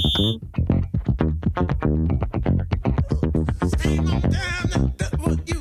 Stand on down, that's what you.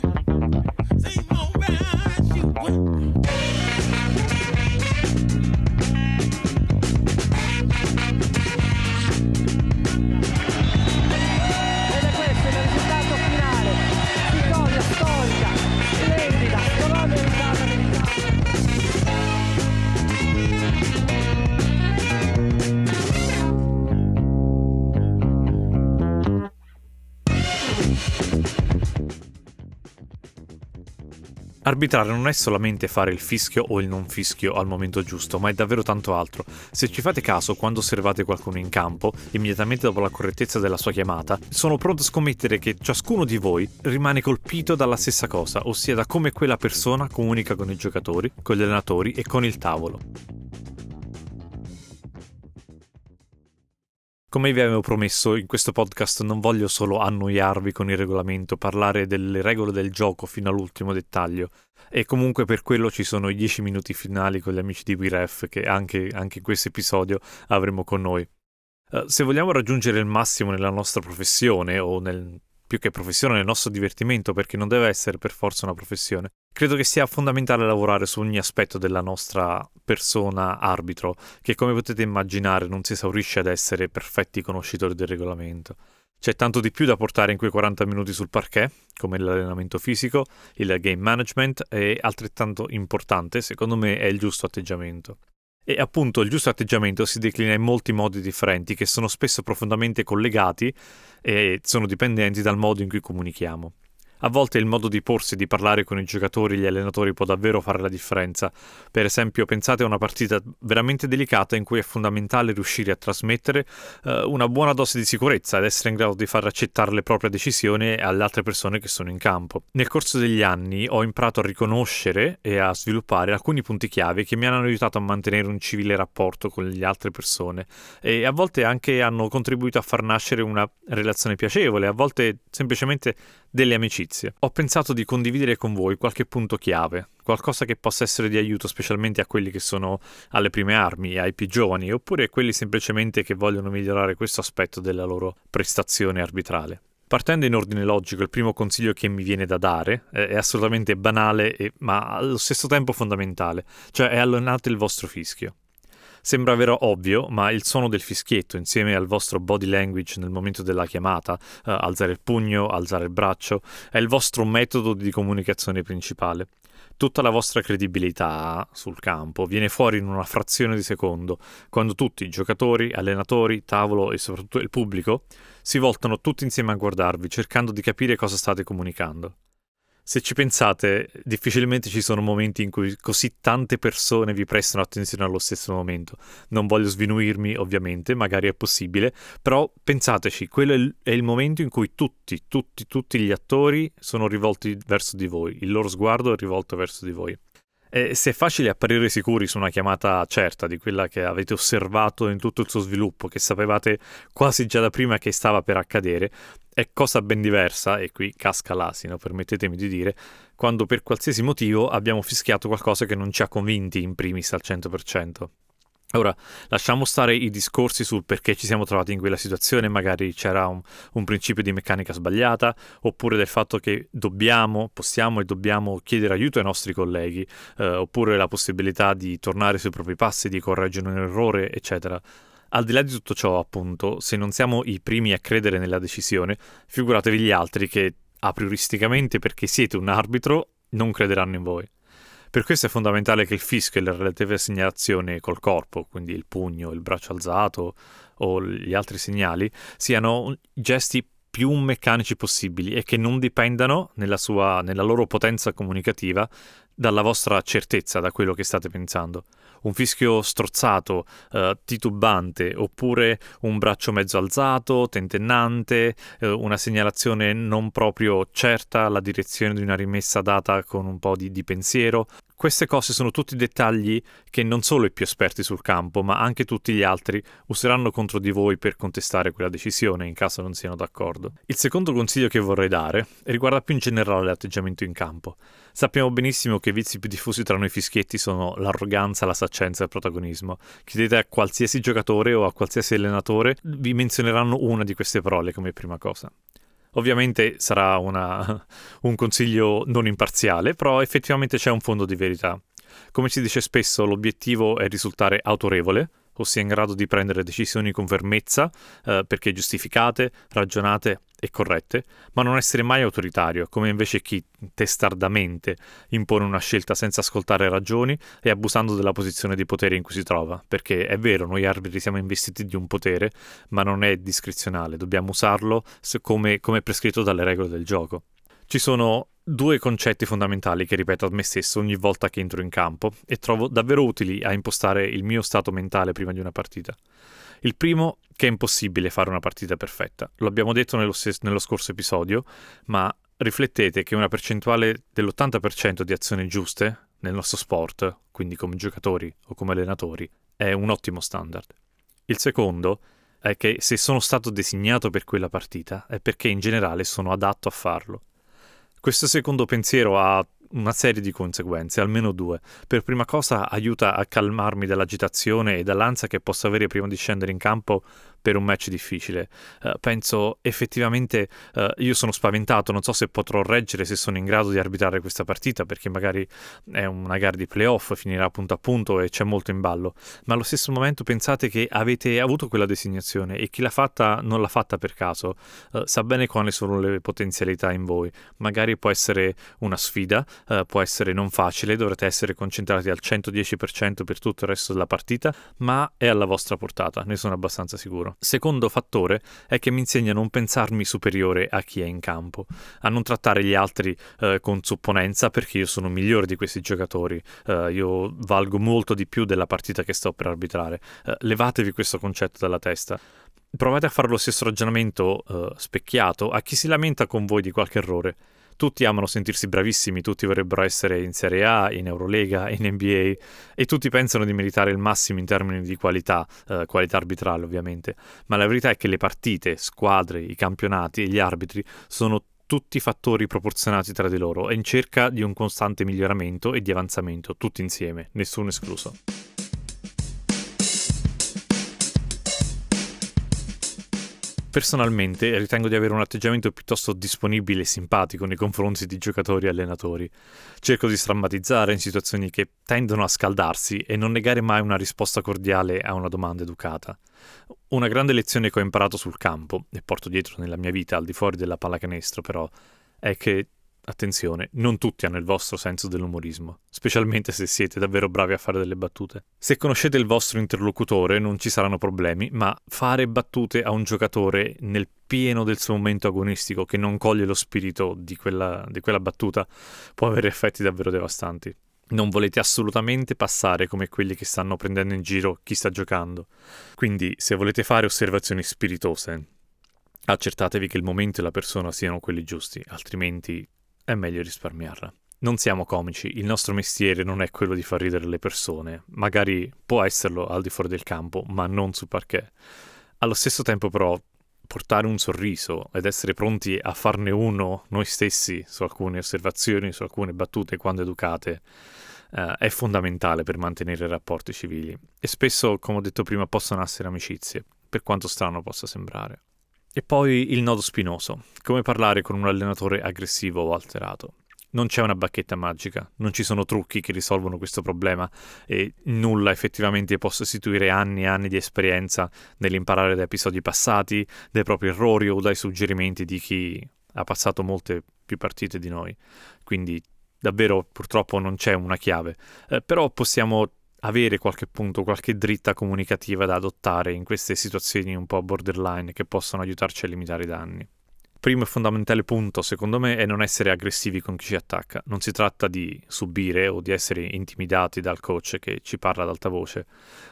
Arbitrare non è solamente fare il fischio o il non fischio al momento giusto, ma è davvero tanto altro. Se ci fate caso quando osservate qualcuno in campo, immediatamente dopo la correttezza della sua chiamata, sono pronto a scommettere che ciascuno di voi rimane colpito dalla stessa cosa, ossia da come quella persona comunica con i giocatori, con gli allenatori e con il tavolo. Come vi avevo promesso, in questo podcast non voglio solo annoiarvi con il regolamento, parlare delle regole del gioco fino all'ultimo dettaglio. E comunque per quello ci sono i 10 minuti finali con gli amici di WeRef che anche, anche in questo episodio avremo con noi. Uh, se vogliamo raggiungere il massimo nella nostra professione o nel, più che professione nel nostro divertimento, perché non deve essere per forza una professione. Credo che sia fondamentale lavorare su ogni aspetto della nostra persona arbitro, che come potete immaginare non si esaurisce ad essere perfetti conoscitori del regolamento. C'è tanto di più da portare in quei 40 minuti sul parquet, come l'allenamento fisico, il game management e altrettanto importante, secondo me, è il giusto atteggiamento. E appunto il giusto atteggiamento si declina in molti modi differenti che sono spesso profondamente collegati e sono dipendenti dal modo in cui comunichiamo. A volte il modo di porsi e di parlare con i giocatori gli allenatori può davvero fare la differenza. Per esempio, pensate a una partita veramente delicata in cui è fondamentale riuscire a trasmettere eh, una buona dose di sicurezza ed essere in grado di far accettare le proprie decisioni alle altre persone che sono in campo. Nel corso degli anni ho imparato a riconoscere e a sviluppare alcuni punti chiave che mi hanno aiutato a mantenere un civile rapporto con le altre persone e a volte anche hanno contribuito a far nascere una relazione piacevole, a volte semplicemente delle amicizie. Ho pensato di condividere con voi qualche punto chiave, qualcosa che possa essere di aiuto specialmente a quelli che sono alle prime armi, ai più giovani, oppure quelli semplicemente che vogliono migliorare questo aspetto della loro prestazione arbitrale. Partendo in ordine logico, il primo consiglio che mi viene da dare è assolutamente banale, ma allo stesso tempo fondamentale, cioè è allenate il vostro fischio. Sembra vero ovvio, ma il suono del fischietto insieme al vostro body language nel momento della chiamata, eh, alzare il pugno, alzare il braccio, è il vostro metodo di comunicazione principale. Tutta la vostra credibilità sul campo viene fuori in una frazione di secondo, quando tutti giocatori, allenatori, tavolo e soprattutto il pubblico si voltano tutti insieme a guardarvi, cercando di capire cosa state comunicando. Se ci pensate, difficilmente ci sono momenti in cui così tante persone vi prestano attenzione allo stesso momento. Non voglio svinuirmi, ovviamente, magari è possibile, però pensateci, quello è il momento in cui tutti, tutti, tutti gli attori sono rivolti verso di voi, il loro sguardo è rivolto verso di voi. E se è facile apparire sicuri su una chiamata certa di quella che avete osservato in tutto il suo sviluppo, che sapevate quasi già da prima che stava per accadere, è cosa ben diversa, e qui casca l'asino, permettetemi di dire, quando per qualsiasi motivo abbiamo fischiato qualcosa che non ci ha convinti in primis al 100%. Ora, lasciamo stare i discorsi sul perché ci siamo trovati in quella situazione, magari c'era un, un, principio di meccanica sbagliata, oppure del fatto che dobbiamo, possiamo e dobbiamo chiedere aiuto ai nostri colleghi, eh, oppure la possibilità di tornare sui propri passi, di correggere un errore, eccetera. Al di là di tutto ciò, appunto, se non siamo i primi a credere nella decisione, figuratevi gli altri che, a prioristicamente perché siete un arbitro, non crederanno in voi. Per questo è fondamentale che il fischio e le relative segnalazioni col corpo, quindi il pugno, il braccio alzato o gli altri segnali, siano gesti più meccanici possibili e che non dipendano nella, sua, nella loro potenza comunicativa dalla vostra certezza, da quello che state pensando. Un fischio strozzato, eh, titubante, oppure un braccio mezzo alzato, tentennante, eh, una segnalazione non proprio certa, la direzione di una rimessa data con un po' di, di pensiero. Queste cose sono tutti dettagli che non solo i più esperti sul campo, ma anche tutti gli altri useranno contro di voi per contestare quella decisione in caso non siano d'accordo. Il secondo consiglio che vorrei dare riguarda più in generale l'atteggiamento in campo. Sappiamo benissimo che i vizi più diffusi tra noi fischietti sono l'arroganza, la saccenza e il protagonismo. Chiedete a qualsiasi giocatore o a qualsiasi allenatore, vi menzioneranno una di queste parole come prima cosa. Ovviamente sarà una, un consiglio non imparziale, però effettivamente c'è un fondo di verità. Come si dice spesso, l'obiettivo è risultare autorevole, ossia in grado di prendere decisioni con fermezza, eh, perché giustificate, ragionate e corrette, ma non essere mai autoritario, come invece chi testardamente impone una scelta senza ascoltare ragioni e abusando della posizione di potere in cui si trova, perché è vero, noi arbitri siamo investiti di un potere, ma non è discrezionale, dobbiamo usarlo come, come prescritto dalle regole del gioco. Ci sono due concetti fondamentali che ripeto a me stesso ogni volta che entro in campo e trovo davvero utili a impostare il mio stato mentale prima di una partita. Il primo, che è impossibile fare una partita perfetta. Lo abbiamo detto nello, stes- nello scorso episodio, ma riflettete che una percentuale dell'80% di azioni giuste nel nostro sport, quindi come giocatori o come allenatori, è un ottimo standard. Il secondo è che se sono stato designato per quella partita è perché in generale sono adatto a farlo. Questo secondo pensiero ha una serie di conseguenze, almeno due. Per prima cosa aiuta a calmarmi dall'agitazione e dall'ansia che posso avere prima di scendere in campo per un match difficile. Uh, penso effettivamente uh, io sono spaventato, non so se potrò reggere, se sono in grado di arbitrare questa partita, perché magari è una gara di playoff, finirà punto a punto e c'è molto in ballo. Ma allo stesso momento pensate che avete avuto quella designazione e chi l'ha fatta non l'ha fatta per caso, uh, sa bene quali sono le potenzialità in voi. Magari può essere una sfida, può essere non facile, dovrete essere concentrati al 110% per tutto il resto della partita, ma è alla vostra portata, ne sono abbastanza sicuro loro. Secondo fattore è che mi insegna a non pensarmi superiore a chi è in campo, a non trattare gli altri eh, con supponenza perché io sono migliore di questi giocatori, eh, io valgo molto di più della partita che sto per arbitrare. Eh, levatevi questo concetto dalla testa. Provate a fare lo stesso ragionamento eh, specchiato a chi si lamenta con voi di qualche errore tutti amano sentirsi bravissimi, tutti vorrebbero essere in Serie A, in Eurolega, in NBA e tutti pensano di meritare il massimo in termini di qualità, eh, qualità arbitrale ovviamente, ma la verità è che le partite, squadre, i campionati e gli arbitri sono tutti fattori proporzionati tra di loro e in cerca di un costante miglioramento e di avanzamento, tutti insieme, nessuno escluso. Personalmente ritengo di avere un atteggiamento piuttosto disponibile e simpatico nei confronti di giocatori e allenatori. Cerco di strammatizzare in situazioni che tendono a scaldarsi e non negare mai una risposta cordiale a una domanda educata. Una grande lezione che ho imparato sul campo, e porto dietro nella mia vita al di fuori della pallacanestro però, è che Attenzione, non tutti hanno il vostro senso dell'umorismo, specialmente se siete davvero bravi a fare delle battute. Se conoscete il vostro interlocutore non ci saranno problemi, ma fare battute a un giocatore nel pieno del suo momento agonistico che non coglie lo spirito di quella, di quella battuta può avere effetti davvero devastanti. Non volete assolutamente passare come quelli che stanno prendendo in giro chi sta giocando. Quindi, se volete fare osservazioni spiritose, accertatevi che il momento e la persona siano quelli giusti, altrimenti è meglio risparmiarla. Non siamo comici, il nostro mestiere non è quello di far ridere le persone, magari può esserlo al di fuori del campo, ma non su parquet. Allo stesso tempo però portare un sorriso ed essere pronti a farne uno noi stessi su alcune osservazioni, su alcune battute quando educate, eh, è fondamentale per mantenere rapporti civili e spesso, come ho detto prima, possono essere amicizie, per quanto strano possa sembrare. E poi il nodo spinoso, come parlare con un allenatore aggressivo o alterato. Non c'è una bacchetta magica, non ci sono trucchi che risolvono questo problema e nulla effettivamente può sostituire anni e anni di esperienza nell'imparare da episodi passati, dai propri errori o dai suggerimenti di chi ha passato molte più partite di noi. Quindi davvero purtroppo non c'è una chiave, eh, però possiamo avere qualche punto, qualche dritta comunicativa da adottare in queste situazioni un po' borderline che possono aiutarci a limitare i danni. Primo e fondamentale punto, secondo me, è non essere aggressivi con chi ci attacca. Non si tratta di subire o di essere intimidati dal coach che ci parla ad alta voce,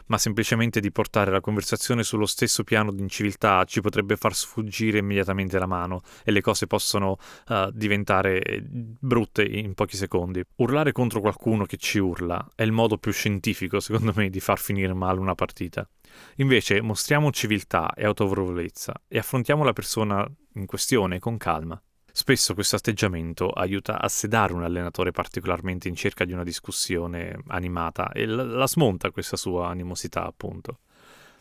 ma semplicemente di portare la conversazione sullo stesso piano di inciviltà ci potrebbe far sfuggire immediatamente la mano e le cose possono uh, diventare brutte in pochi secondi. Urlare contro qualcuno che ci urla è il modo più scientifico, secondo me, di far finire male una partita. Invece mostriamo civiltà e autorevolezza e affrontiamo la persona in questione con calma. Spesso questo atteggiamento aiuta a sedare un allenatore particolarmente in cerca di una discussione animata e la smonta questa sua animosità, appunto.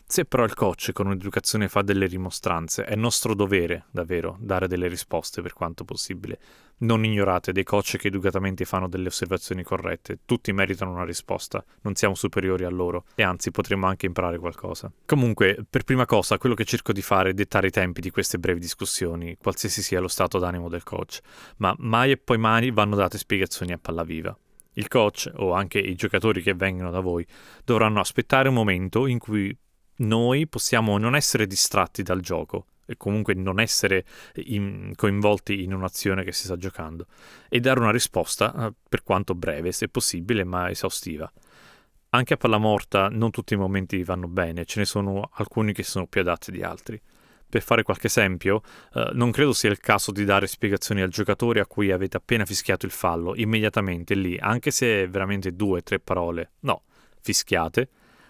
Se però il coach con un'educazione fa delle rimostranze, è nostro dovere, davvero, dare delle risposte per quanto possibile. Non ignorate dei coach che educatamente fanno delle osservazioni corrette, tutti meritano una risposta, non siamo superiori a loro e anzi potremmo anche imparare qualcosa. Comunque, per prima cosa, quello che cerco di fare è dettare i tempi di queste brevi discussioni, qualsiasi sia lo stato d'animo del coach, ma mai e poi mai vanno date spiegazioni a palla viva. Il coach o anche i giocatori che vengono da voi dovranno aspettare un momento in cui noi possiamo non essere distratti dal gioco e comunque non essere in, coinvolti in un'azione che si sta giocando e dare una risposta, eh, per quanto breve, se possibile, ma esaustiva. Anche a palla morta non tutti i momenti vanno bene, ce ne sono alcuni che sono più adatti di altri. Per fare qualche esempio, eh, non credo sia il caso di dare spiegazioni al giocatore a cui avete appena fischiato il fallo, immediatamente lì, anche se è veramente due o tre parole. No, fischiate,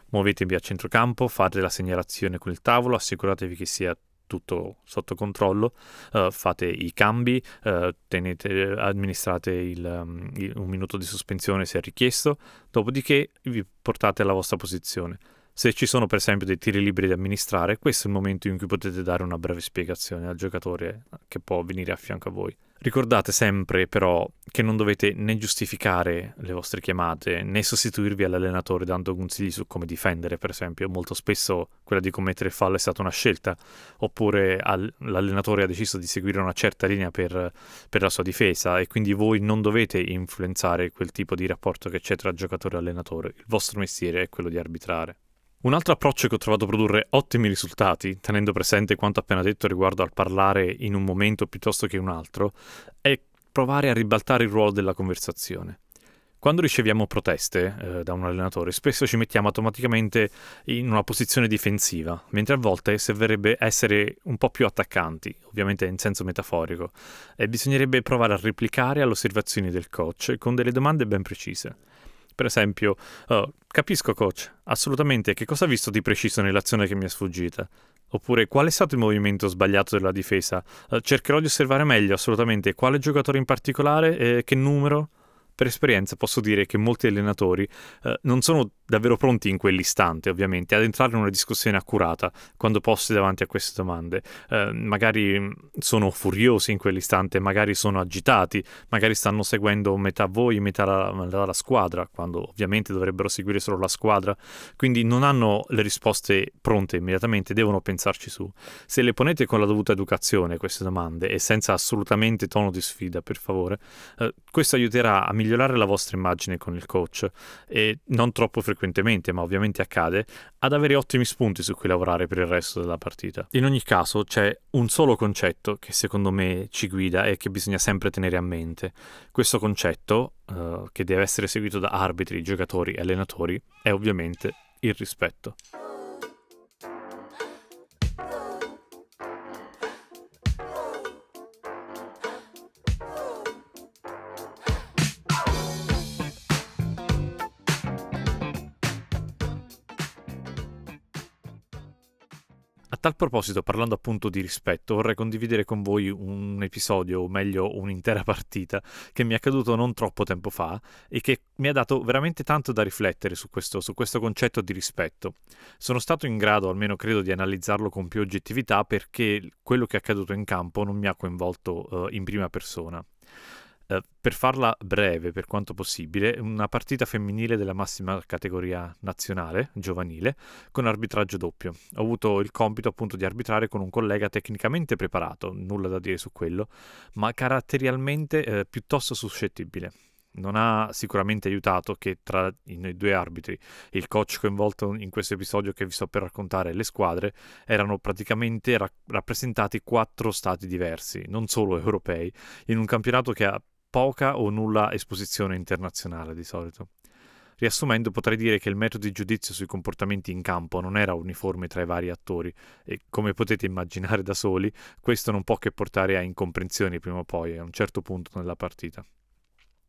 Muovetevi a centrocampo, fate la segnalazione con il tavolo, assicuratevi che sia tutto sotto controllo, uh, fate i cambi, uh, tenete, amministrate il, um, il, un minuto di sospensione se richiesto, dopodiché vi portate alla vostra posizione. Se ci sono per esempio dei tiri liberi da amministrare, questo è il momento in cui potete dare una breve spiegazione al giocatore che può venire a fianco a voi. Ricordate sempre però che non dovete né giustificare le vostre chiamate né sostituirvi all'allenatore dando consigli su come difendere, per esempio. Molto spesso quella di commettere fallo è stata una scelta, oppure al, l'allenatore ha deciso di seguire una certa linea per, per, la sua difesa e quindi voi non dovete influenzare quel tipo di rapporto che c'è tra giocatore e allenatore. Il vostro mestiere è quello di arbitrare. Un altro approccio che ho trovato produrre ottimi risultati, tenendo presente quanto appena detto riguardo al parlare in un momento piuttosto che un altro, è provare a ribaltare il ruolo della conversazione. Quando riceviamo proteste eh, da un allenatore, spesso ci mettiamo automaticamente in una posizione difensiva, mentre a volte servirebbe essere un po' più attaccanti, ovviamente in senso metaforico, e bisognerebbe provare a replicare alle osservazioni del coach con delle domande ben precise. Per esempio, oh, capisco coach, assolutamente, che cosa ha visto di preciso nell'azione che mi è sfuggita? Oppure qual è stato il movimento sbagliato della difesa? Uh, cercherò di osservare meglio, assolutamente, quale giocatore in particolare e che numero? Per esperienza posso dire che molti allenatori eh, non sono davvero pronti in quell'istante, ovviamente, ad entrare in una discussione accurata quando posti davanti a queste domande. Eh, magari mm, sono furiosi in quell'istante, magari sono agitati, magari stanno seguendo metà voi, metà la, metà la squadra, quando ovviamente dovrebbero seguire solo la squadra, quindi non hanno le risposte pronte immediatamente, devono pensarci su. Se le ponete con la dovuta educazione queste domande e senza assolutamente tono di sfida, per favore, eh, questo aiuterà a migliorare migliorare la vostra immagine con il coach e non troppo frequentemente, ma ovviamente accade, ad avere ottimi spunti su cui lavorare per il resto della partita. In ogni caso c'è un solo concetto che secondo me ci guida e che bisogna sempre tenere a mente. Questo concetto, uh, che deve essere seguito da arbitri, giocatori e allenatori, è ovviamente il rispetto. Tal proposito, parlando appunto di rispetto, vorrei condividere con voi un episodio, o meglio un'intera partita, che mi è accaduto non troppo tempo fa e che mi ha dato veramente tanto da riflettere su questo, su questo concetto di rispetto. Sono stato in grado, almeno credo, di analizzarlo con più oggettività perché quello che è accaduto in campo non mi ha coinvolto uh, in prima persona. Eh, per farla breve, per quanto possibile, una partita femminile della massima categoria nazionale, giovanile, con arbitraggio doppio. Ho avuto il compito appunto di arbitrare con un collega tecnicamente preparato, nulla da dire su quello, ma caratterialmente eh, piuttosto suscettibile. Non ha sicuramente aiutato che tra i due arbitri, il coach coinvolto in questo episodio che vi sto per raccontare le squadre, erano praticamente ra- rappresentati quattro stati diversi, non solo europei, in un campionato che ha poca o nulla esposizione internazionale di solito. Riassumendo, potrei dire che il metodo di giudizio sui comportamenti in campo non era uniforme tra i vari attori e, come potete immaginare da soli, questo non può che portare a incomprensioni prima o poi, a un certo punto nella partita.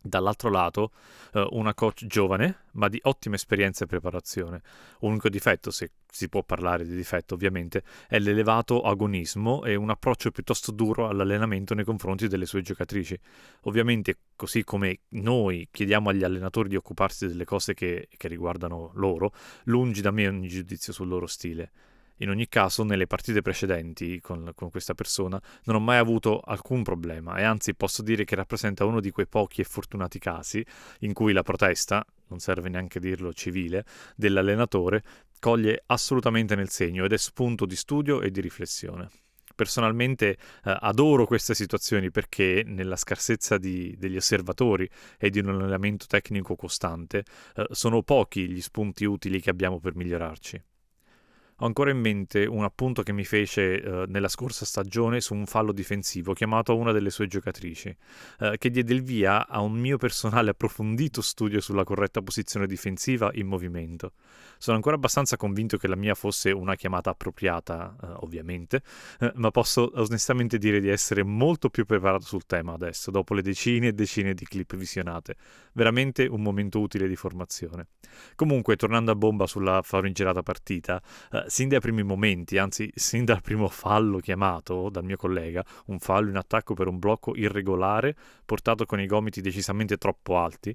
Dall'altro lato, eh, una coach giovane, ma di ottima esperienza e preparazione. Unico difetto, se si può parlare di difetto ovviamente, è l'elevato agonismo e un approccio piuttosto duro all'allenamento nei confronti delle sue giocatrici. Ovviamente, così come noi chiediamo agli allenatori di occuparsi delle cose che, che riguardano loro, lungi da me ogni giudizio sul loro stile. In ogni caso, nelle partite precedenti con, con, questa persona non ho mai avuto alcun problema e anzi posso dire che rappresenta uno di quei pochi e fortunati casi in cui la protesta, non serve neanche dirlo civile, dell'allenatore coglie assolutamente nel segno ed è spunto di studio e di riflessione. Personalmente eh, adoro queste situazioni perché nella scarsezza di, degli osservatori e di un allenamento tecnico costante eh, sono pochi gli spunti utili che abbiamo per migliorarci. Ho ancora in mente un appunto che mi fece eh, nella scorsa stagione su un fallo difensivo chiamato a una delle sue giocatrici, eh, che diede il via a un mio personale approfondito studio sulla corretta posizione difensiva in movimento. Sono ancora abbastanza convinto che la mia fosse una chiamata appropriata, eh, ovviamente, eh, ma posso onestamente dire di essere molto più preparato sul tema adesso, dopo le decine e decine di clip visionate. Veramente un momento utile di formazione. Comunque, tornando a bomba sulla famigerata partita, eh, sin dai primi momenti, anzi sin dal primo fallo chiamato dal mio collega, un fallo in attacco per un blocco irregolare portato con i gomiti decisamente troppo alti,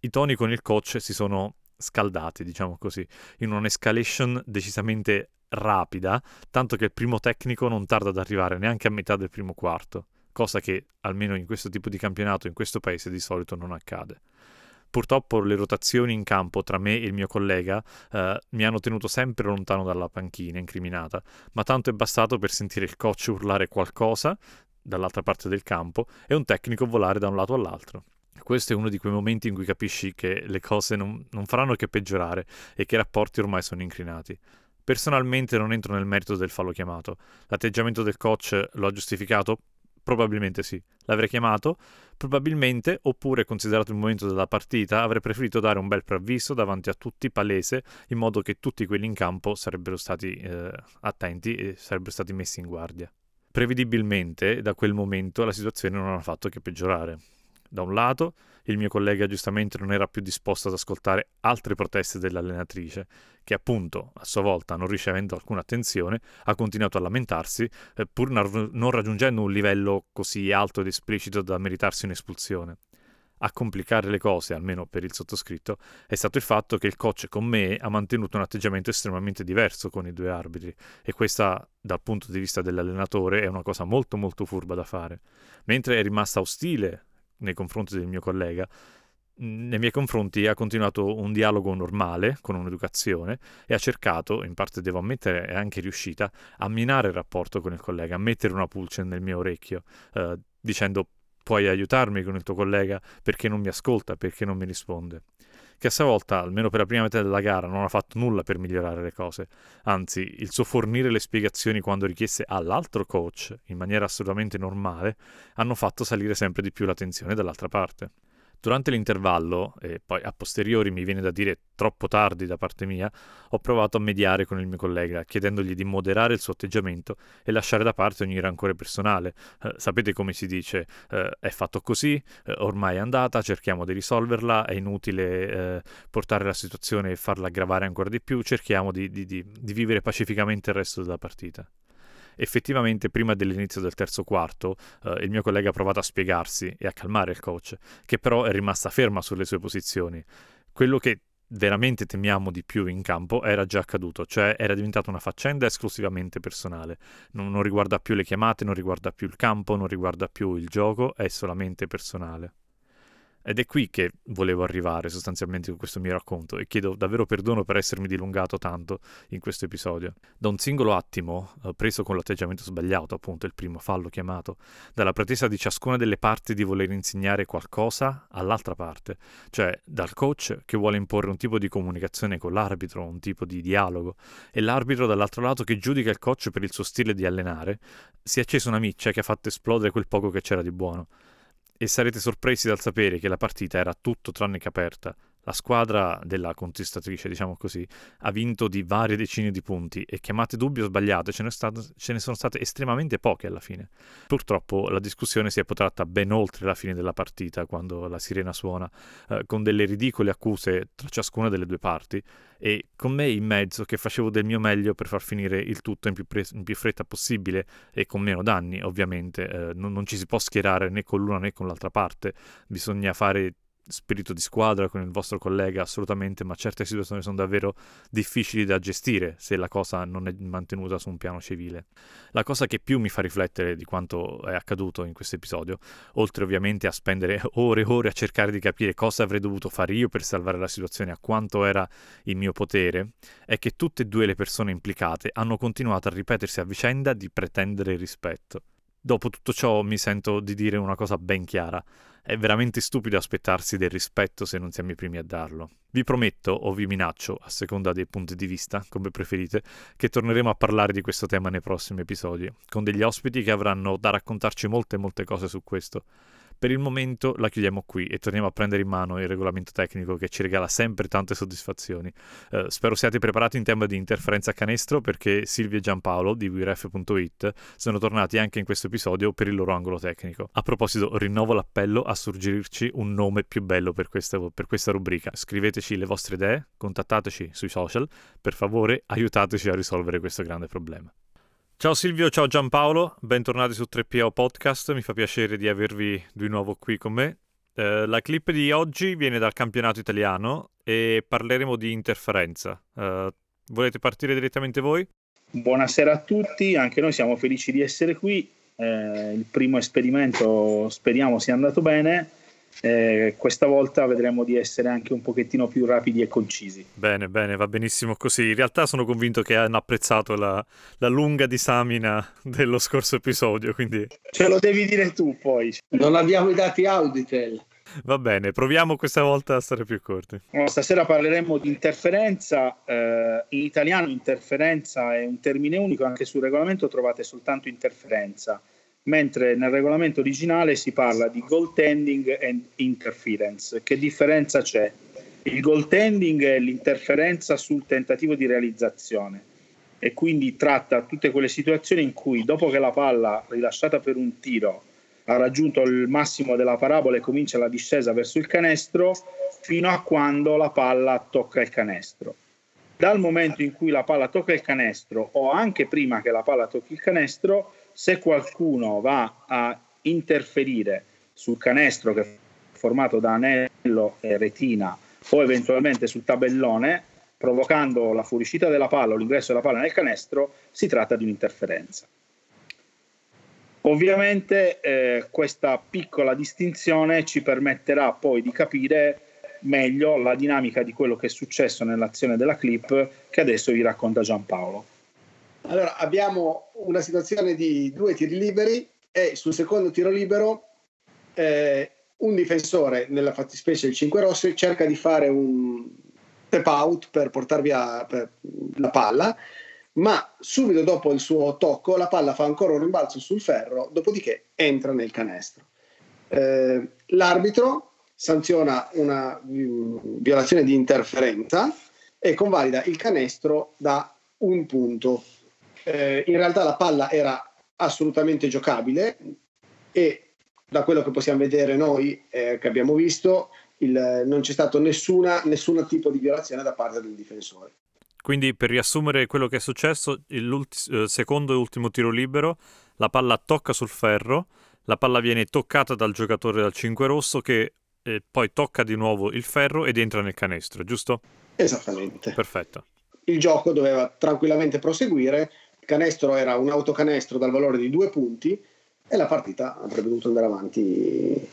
i toni con il coach si sono scaldati, diciamo così, in un'escalation decisamente rapida, tanto che il primo tecnico non tarda ad arrivare neanche a metà del primo quarto, cosa che almeno in questo tipo di campionato in questo paese di solito non accade. Purtroppo le rotazioni in campo tra me e il mio collega eh, mi hanno tenuto sempre lontano dalla panchina incriminata, ma tanto è bastato per sentire il coach urlare qualcosa dall'altra parte del campo e un tecnico volare da un lato all'altro. Questo è uno di quei momenti in cui capisci che le cose non, non faranno che peggiorare e che i rapporti ormai sono incrinati. Personalmente non entro nel merito del fallo chiamato. L'atteggiamento del coach lo ha giustificato? Probabilmente sì. L'avrei chiamato? Probabilmente, oppure considerato il momento della partita, avrei preferito dare un bel preavviso davanti a tutti palese, in modo che tutti quelli in campo sarebbero stati eh, attenti e sarebbero stati messi in guardia. Prevedibilmente, da quel momento la situazione non ha fatto che peggiorare. Da un lato, il mio collega giustamente non era più disposto ad ascoltare altre proteste dell'allenatrice, che appunto, a sua volta, non ricevendo alcuna attenzione, ha continuato a lamentarsi, eh, pur non raggiungendo un livello così alto ed esplicito da meritarsi un'espulsione. A complicare le cose, almeno per il sottoscritto, è stato il fatto che il coach con me ha mantenuto un atteggiamento estremamente diverso con i due arbitri e questa, dal punto di vista dell'allenatore, è una cosa molto molto furba da fare. Mentre è rimasta ostile nei confronti del mio collega, nei miei confronti ha continuato un dialogo normale, con un'educazione, e ha cercato, in parte devo ammettere, è anche riuscita, a minare il rapporto con il collega, a mettere una pulce nel mio orecchio, eh, dicendo puoi aiutarmi con il tuo collega? Perché non mi ascolta, perché non mi risponde che a sua volta, almeno per la prima metà della gara, non ha fatto nulla per migliorare le cose. Anzi, il suo fornire le spiegazioni quando richieste all'altro coach, in maniera assolutamente normale, hanno fatto salire sempre di più la tensione dall'altra parte. Durante l'intervallo, e poi a posteriori mi viene da dire troppo tardi da parte mia, ho provato a mediare con il mio collega, chiedendogli di moderare il suo atteggiamento e lasciare da parte ogni rancore personale. Eh, sapete come si dice, eh, è fatto così, eh, ormai è andata, cerchiamo di risolverla, è inutile eh, portare la situazione e farla aggravare ancora di più, cerchiamo di, di, di, di vivere pacificamente il resto della partita effettivamente prima dell'inizio del terzo quarto eh, il mio collega ha provato a spiegarsi e a calmare il coach, che però è rimasta ferma sulle sue posizioni. Quello che veramente temiamo di più in campo era già accaduto, cioè era diventata una faccenda esclusivamente personale. Non, non riguarda più le chiamate, non riguarda più il campo, non riguarda più il gioco, è solamente personale. Ed è qui che volevo arrivare sostanzialmente con questo mio racconto e chiedo davvero perdono per essermi dilungato tanto in questo episodio. Da un singolo attimo, eh, preso con l'atteggiamento sbagliato, appunto il primo fallo chiamato, dalla pretesa di ciascuna delle parti di voler insegnare qualcosa all'altra parte, cioè dal coach che vuole imporre un tipo di comunicazione con l'arbitro, un tipo di dialogo, e l'arbitro dall'altro lato che giudica il coach per il suo stile di allenare, si è accesa una miccia che ha fatto esplodere quel poco che c'era di buono e sarete sorpresi dal sapere che la partita era tutto tranne che aperta. La squadra della contestatrice, diciamo così, ha vinto di varie decine di punti e chiamate dubbio sbagliate ce ne, state, ce ne, sono state estremamente poche alla fine. Purtroppo la discussione si è protratta ben oltre la fine della partita, quando la sirena suona, eh, con delle ridicole accuse tra ciascuna delle due parti e con me in mezzo che facevo del mio meglio per far finire il tutto in più, pre- in più fretta possibile e con meno danni, ovviamente. Eh, non, non ci si può schierare né con l'una né con l'altra parte, bisogna fare spirito di squadra con il vostro collega assolutamente, ma certe situazioni sono davvero difficili da gestire se la cosa non è mantenuta su un piano civile. La cosa che più mi fa riflettere di quanto è accaduto in questo episodio, oltre ovviamente a spendere ore e ore a cercare di capire cosa avrei dovuto fare io per salvare la situazione, a quanto era il mio potere, è che tutte e due le persone implicate hanno continuato a ripetersi a vicenda di pretendere rispetto. Dopo tutto ciò mi sento di dire una cosa ben chiara. È veramente stupido aspettarsi del rispetto se non siamo i primi a darlo. Vi prometto, o vi minaccio, a seconda dei punti di vista, come preferite, che torneremo a parlare di questo tema nei prossimi episodi, con degli ospiti che avranno da raccontarci molte molte cose su questo. Per il momento la chiudiamo qui e torniamo a prendere in mano il regolamento tecnico che ci regala sempre tante soddisfazioni. Uh, spero siate preparati in tema di interferenza a canestro perché Silvia e Giampaolo di WeRef.it sono tornati anche in questo episodio per il loro angolo tecnico. A proposito, rinnovo l'appello a suggerirci un nome più bello per questa, per questa rubrica. Scriveteci le vostre idee, contattateci sui social, per favore aiutateci a risolvere questo grande problema. Ciao Silvio, ciao Giampaolo, bentornati su 3PO Podcast, mi fa piacere di avervi di nuovo qui con me. Eh, la clip di oggi viene dal campionato italiano e parleremo di interferenza. Eh, volete partire direttamente voi? Buonasera a tutti, anche noi siamo felici di essere qui. Eh, il primo esperimento speriamo sia andato bene eh, questa volta vedremo di essere anche un pochettino più rapidi e concisi. Bene, bene, va benissimo così. In realtà sono convinto che hanno apprezzato la, la lunga disamina dello scorso episodio, quindi... Ce lo devi dire tu poi. Non abbiamo i dati Auditel. Va bene, proviamo questa volta a stare più corti. No, stasera parleremo di interferenza. Eh, in italiano interferenza è un termine unico, anche sul regolamento trovate soltanto interferenza mentre nel regolamento originale si parla di goaltending and interference. Che differenza c'è? Il goaltending è l'interferenza sul tentativo di realizzazione e quindi tratta tutte quelle situazioni in cui dopo che la palla rilasciata per un tiro ha raggiunto il massimo della parabola e comincia la discesa verso il canestro fino a quando la palla tocca il canestro. Dal momento in cui la palla tocca il canestro o anche prima che la palla tocchi il canestro, se qualcuno va a interferire sul canestro che è formato da anello e retina o eventualmente sul tabellone, provocando la fuoriuscita della palla o l'ingresso della palla nel canestro, si tratta di un'interferenza. Ovviamente eh, questa piccola distinzione ci permetterà poi di capire meglio la dinamica di quello che è successo nell'azione della clip che adesso vi racconta Giampaolo. Allora, abbiamo una situazione di due tiri liberi e sul secondo tiro libero eh, un difensore, nella fattispecie il 5 rosso, cerca di fare un step out per portare via per la palla, ma subito dopo il suo tocco la palla fa ancora un rimbalzo sul ferro, dopodiché entra nel canestro. Eh, l'arbitro sanziona una violazione di interferenza e convalida il canestro da un punto eh, in realtà la palla era assolutamente giocabile e da quello che possiamo vedere noi, eh, che abbiamo visto, il, non c'è stato nessuna, nessun tipo di violazione da parte del difensore. Quindi per riassumere quello che è successo, il eh, secondo e ultimo tiro libero, la palla tocca sul ferro, la palla viene toccata dal giocatore dal 5 rosso che eh, poi tocca di nuovo il ferro ed entra nel canestro, giusto? Esattamente. Perfetto. Il gioco doveva tranquillamente proseguire il canestro era un autocanestro dal valore di due punti e la partita avrebbe dovuto andare avanti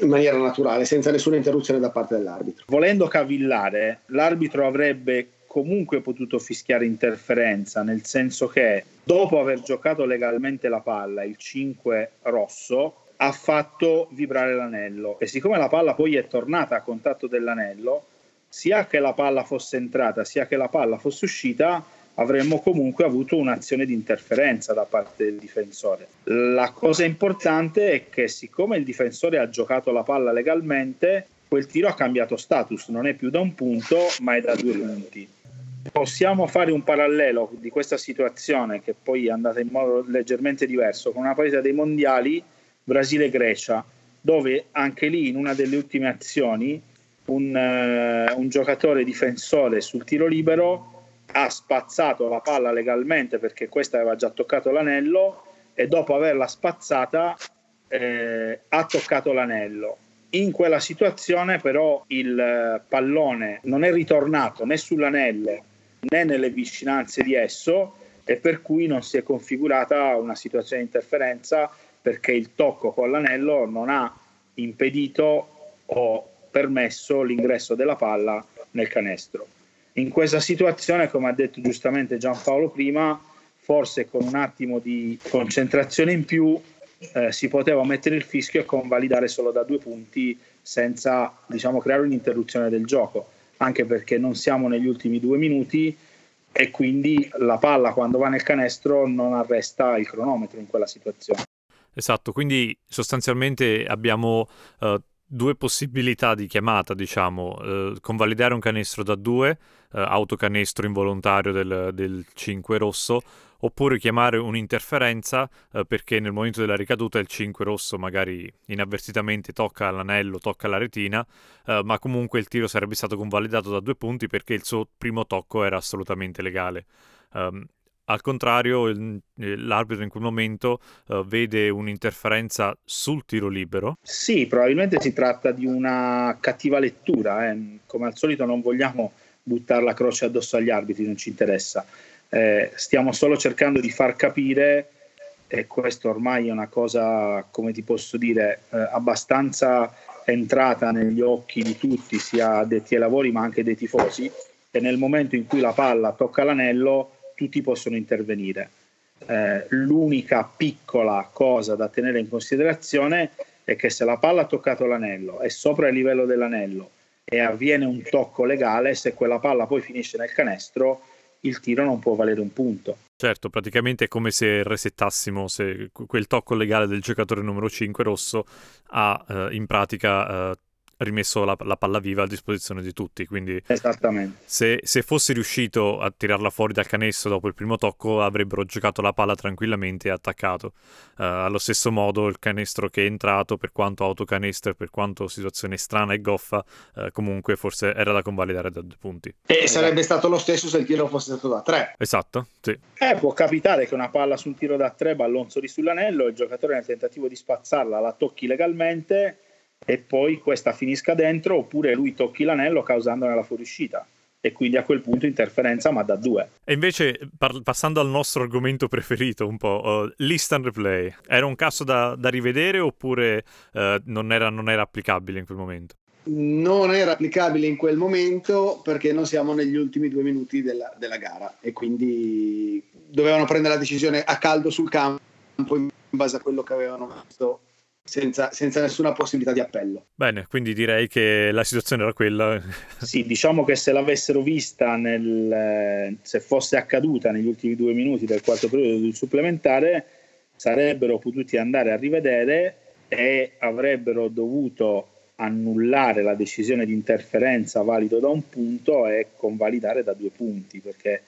in maniera naturale, senza nessuna interruzione da parte dell'arbitro. Volendo cavillare, l'arbitro avrebbe comunque potuto fischiare interferenza, nel senso che dopo aver giocato legalmente la palla, il 5 rosso ha fatto vibrare l'anello e siccome la palla poi è tornata a contatto dell'anello, sia che la palla fosse entrata sia che la palla fosse uscita, avremmo comunque avuto un'azione di interferenza da parte del difensore. La cosa importante è che siccome il difensore ha giocato la palla legalmente, quel tiro ha cambiato status, non è più da un punto ma è da due punti. Possiamo fare un parallelo di questa situazione che poi è andata in modo leggermente diverso con una partita dei mondiali Brasile-Grecia, dove anche lì in una delle ultime azioni un, uh, un giocatore difensore sul tiro libero ha spazzato la palla legalmente perché questa aveva già toccato l'anello e dopo averla spazzata eh, ha toccato l'anello. In quella situazione però il pallone non è ritornato né sull'anello né nelle vicinanze di esso e per cui non si è configurata una situazione di interferenza perché il tocco con l'anello non ha impedito o permesso l'ingresso della palla nel canestro. In questa situazione, come ha detto giustamente Giampaolo prima, forse con un attimo di concentrazione in più eh, si poteva mettere il fischio e convalidare solo da due punti senza diciamo, creare un'interruzione del gioco, anche perché non siamo negli ultimi due minuti e quindi la palla quando va nel canestro non arresta il cronometro in quella situazione. Esatto, quindi sostanzialmente abbiamo uh, due possibilità di chiamata, diciamo, eh, convalidare un canestro da due, eh, autocanestro involontario del, del 5 rosso, oppure chiamare un'interferenza eh, perché nel momento della ricaduta il 5 rosso magari inavvertitamente tocca l'anello, tocca la retina, eh, ma comunque il tiro sarebbe stato convalidato da due punti perché il suo primo tocco era assolutamente legale. Um, al contrario, l'arbitro in quel momento uh, vede un'interferenza sul tiro libero. Sì, probabilmente si tratta di una cattiva lettura. Eh. Come al solito non vogliamo buttare la croce addosso agli arbitri, non ci interessa. Eh, stiamo solo cercando di far capire, e questo ormai è una cosa, come ti posso dire, eh, abbastanza entrata negli occhi di tutti, sia addetti ai lavori ma anche dei tifosi, che nel momento in cui la palla tocca l'anello tutti possono intervenire. Eh, l'unica piccola cosa da tenere in considerazione è che se la palla ha toccato l'anello è sopra il livello dell'anello e avviene un tocco legale, se quella palla poi finisce nel canestro, il tiro non può valere un punto. Certo, praticamente è come se resettassimo se quel tocco legale del giocatore numero 5 rosso ha eh, in pratica eh, rimesso la, la, palla viva a disposizione di tutti. Quindi se, se, fossi riuscito a tirarla fuori dal canestro dopo il primo tocco, avrebbero giocato la palla tranquillamente e attaccato. Uh, allo stesso modo, il canestro che è entrato, per quanto autocanestro e per quanto situazione strana e goffa, uh, comunque forse era da convalidare da due punti. E sarebbe stato lo stesso se il tiro fosse stato da tre. Esatto, sì. Eh, può capitare che una palla su un tiro da tre ballonzoli sull'anello, il giocatore nel tentativo di spazzarla la tocchi legalmente e poi questa finisca dentro oppure lui tocchi l'anello causandone la fuoriuscita e quindi a quel punto interferenza ma da due. E invece par- passando al nostro argomento preferito un po', uh, l'instant replay, era un caso da, da rivedere oppure uh, non, era, non era applicabile in quel momento? non era applicabile in quel momento perché non siamo negli ultimi due minuti della, della, gara e quindi dovevano prendere la decisione a caldo sul campo in base a quello che avevano visto senza, senza, nessuna possibilità di appello. Bene, quindi direi che la situazione era quella. sì, diciamo che se l'avessero vista, nel, se fosse accaduta negli ultimi due minuti del quarto periodo del supplementare, sarebbero potuti andare a rivedere e avrebbero dovuto annullare la decisione di interferenza valido da un punto e convalidare da due punti, perché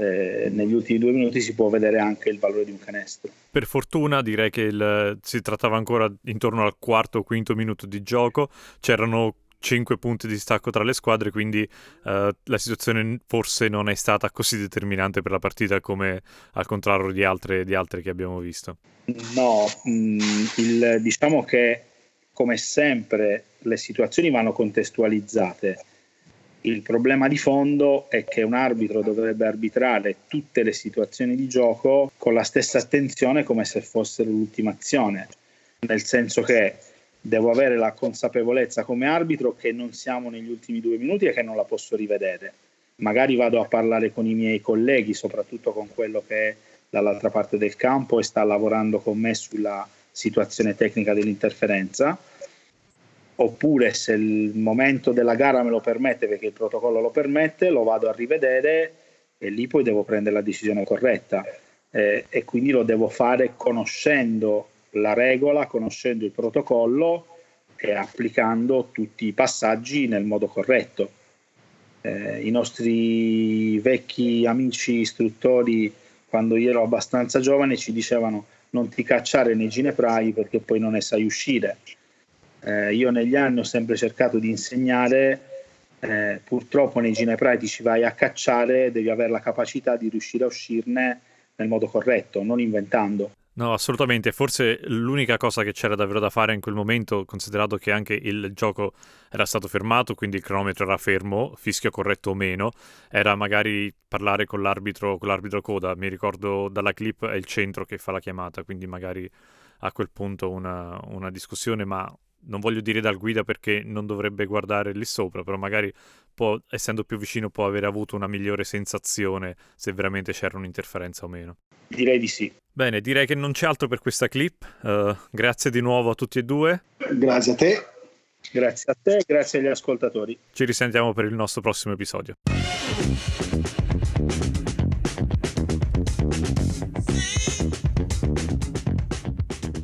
eh, negli ultimi due minuti si può vedere anche il valore di un canestro. Per fortuna direi che il, si trattava ancora intorno al quarto o quinto minuto di gioco, c'erano 5 punti di stacco tra le squadre, quindi uh, la situazione forse non è stata così determinante per la partita come al contrario di altre, di altre che abbiamo visto. No, mh, mm, il, diciamo che come sempre le situazioni vanno contestualizzate il problema di fondo è che un arbitro dovrebbe arbitrare tutte le situazioni di gioco con la stessa attenzione come se fossero l'ultima azione, nel senso che devo avere la consapevolezza come arbitro che non siamo negli ultimi due minuti e che non la posso rivedere. Magari vado a parlare con i miei colleghi, soprattutto con quello che è dall'altra parte del campo e sta lavorando con me sulla situazione tecnica dell'interferenza. Oppure se il momento della gara me lo permette, perché il protocollo lo permette, lo vado a rivedere e lì poi devo prendere la decisione corretta. Eh, e quindi lo devo fare conoscendo la regola, conoscendo il protocollo e applicando tutti i passaggi nel modo corretto. Eh, I nostri vecchi amici istruttori, quando io ero abbastanza giovane, ci dicevano non ti cacciare nei gineprai perché poi non ne sai uscire. Eh, io negli anni ho sempre cercato di insegnare, eh, purtroppo nei gineprai ti ci vai a cacciare, devi avere la capacità di riuscire a uscirne nel modo corretto, non inventando. No, assolutamente. Forse l'unica cosa che c'era davvero da fare in quel momento, considerato che anche il gioco era stato fermato, quindi il cronometro era fermo, fischio corretto o meno, era magari parlare con l'arbitro, con l'arbitro coda. Mi ricordo dalla clip è il centro che fa la chiamata, quindi magari a quel punto una, una discussione, ma non voglio dire dal guida perché non dovrebbe guardare lì sopra, però magari può, essendo più vicino può aver avuto una migliore sensazione se veramente c'era un'interferenza o meno. Direi di sì. Bene, direi che non c'è altro per questa clip. Uh, grazie di nuovo a tutti e due. Grazie a te. Grazie a te, grazie agli ascoltatori. Ci risentiamo per il nostro prossimo episodio.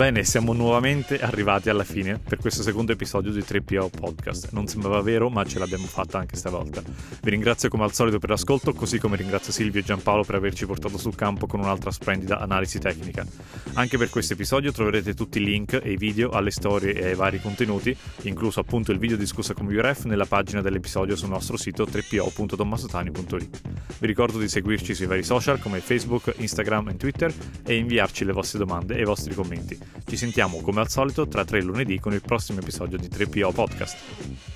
Bene, siamo nuovamente arrivati alla fine per questo secondo episodio di 3PO Podcast. Non sembrava vero, ma ce l'abbiamo fatta anche stavolta. Vi ringrazio come al solito per l'ascolto, così come ringrazio Silvio e Giampaolo per averci portato sul campo con un'altra splendida analisi tecnica. Anche per questo episodio troverete tutti i link e i video alle storie e ai vari contenuti, incluso appunto il video discusso con URF nella pagina dell'episodio sul nostro sito 3po.tommasotani.it. Vi ricordo di seguirci sui vari social come Facebook, Instagram e Twitter e inviarci le vostre domande e i vostri commenti. Ci sentiamo come al solito tra tre lunedì con il prossimo episodio di 3PO Podcast.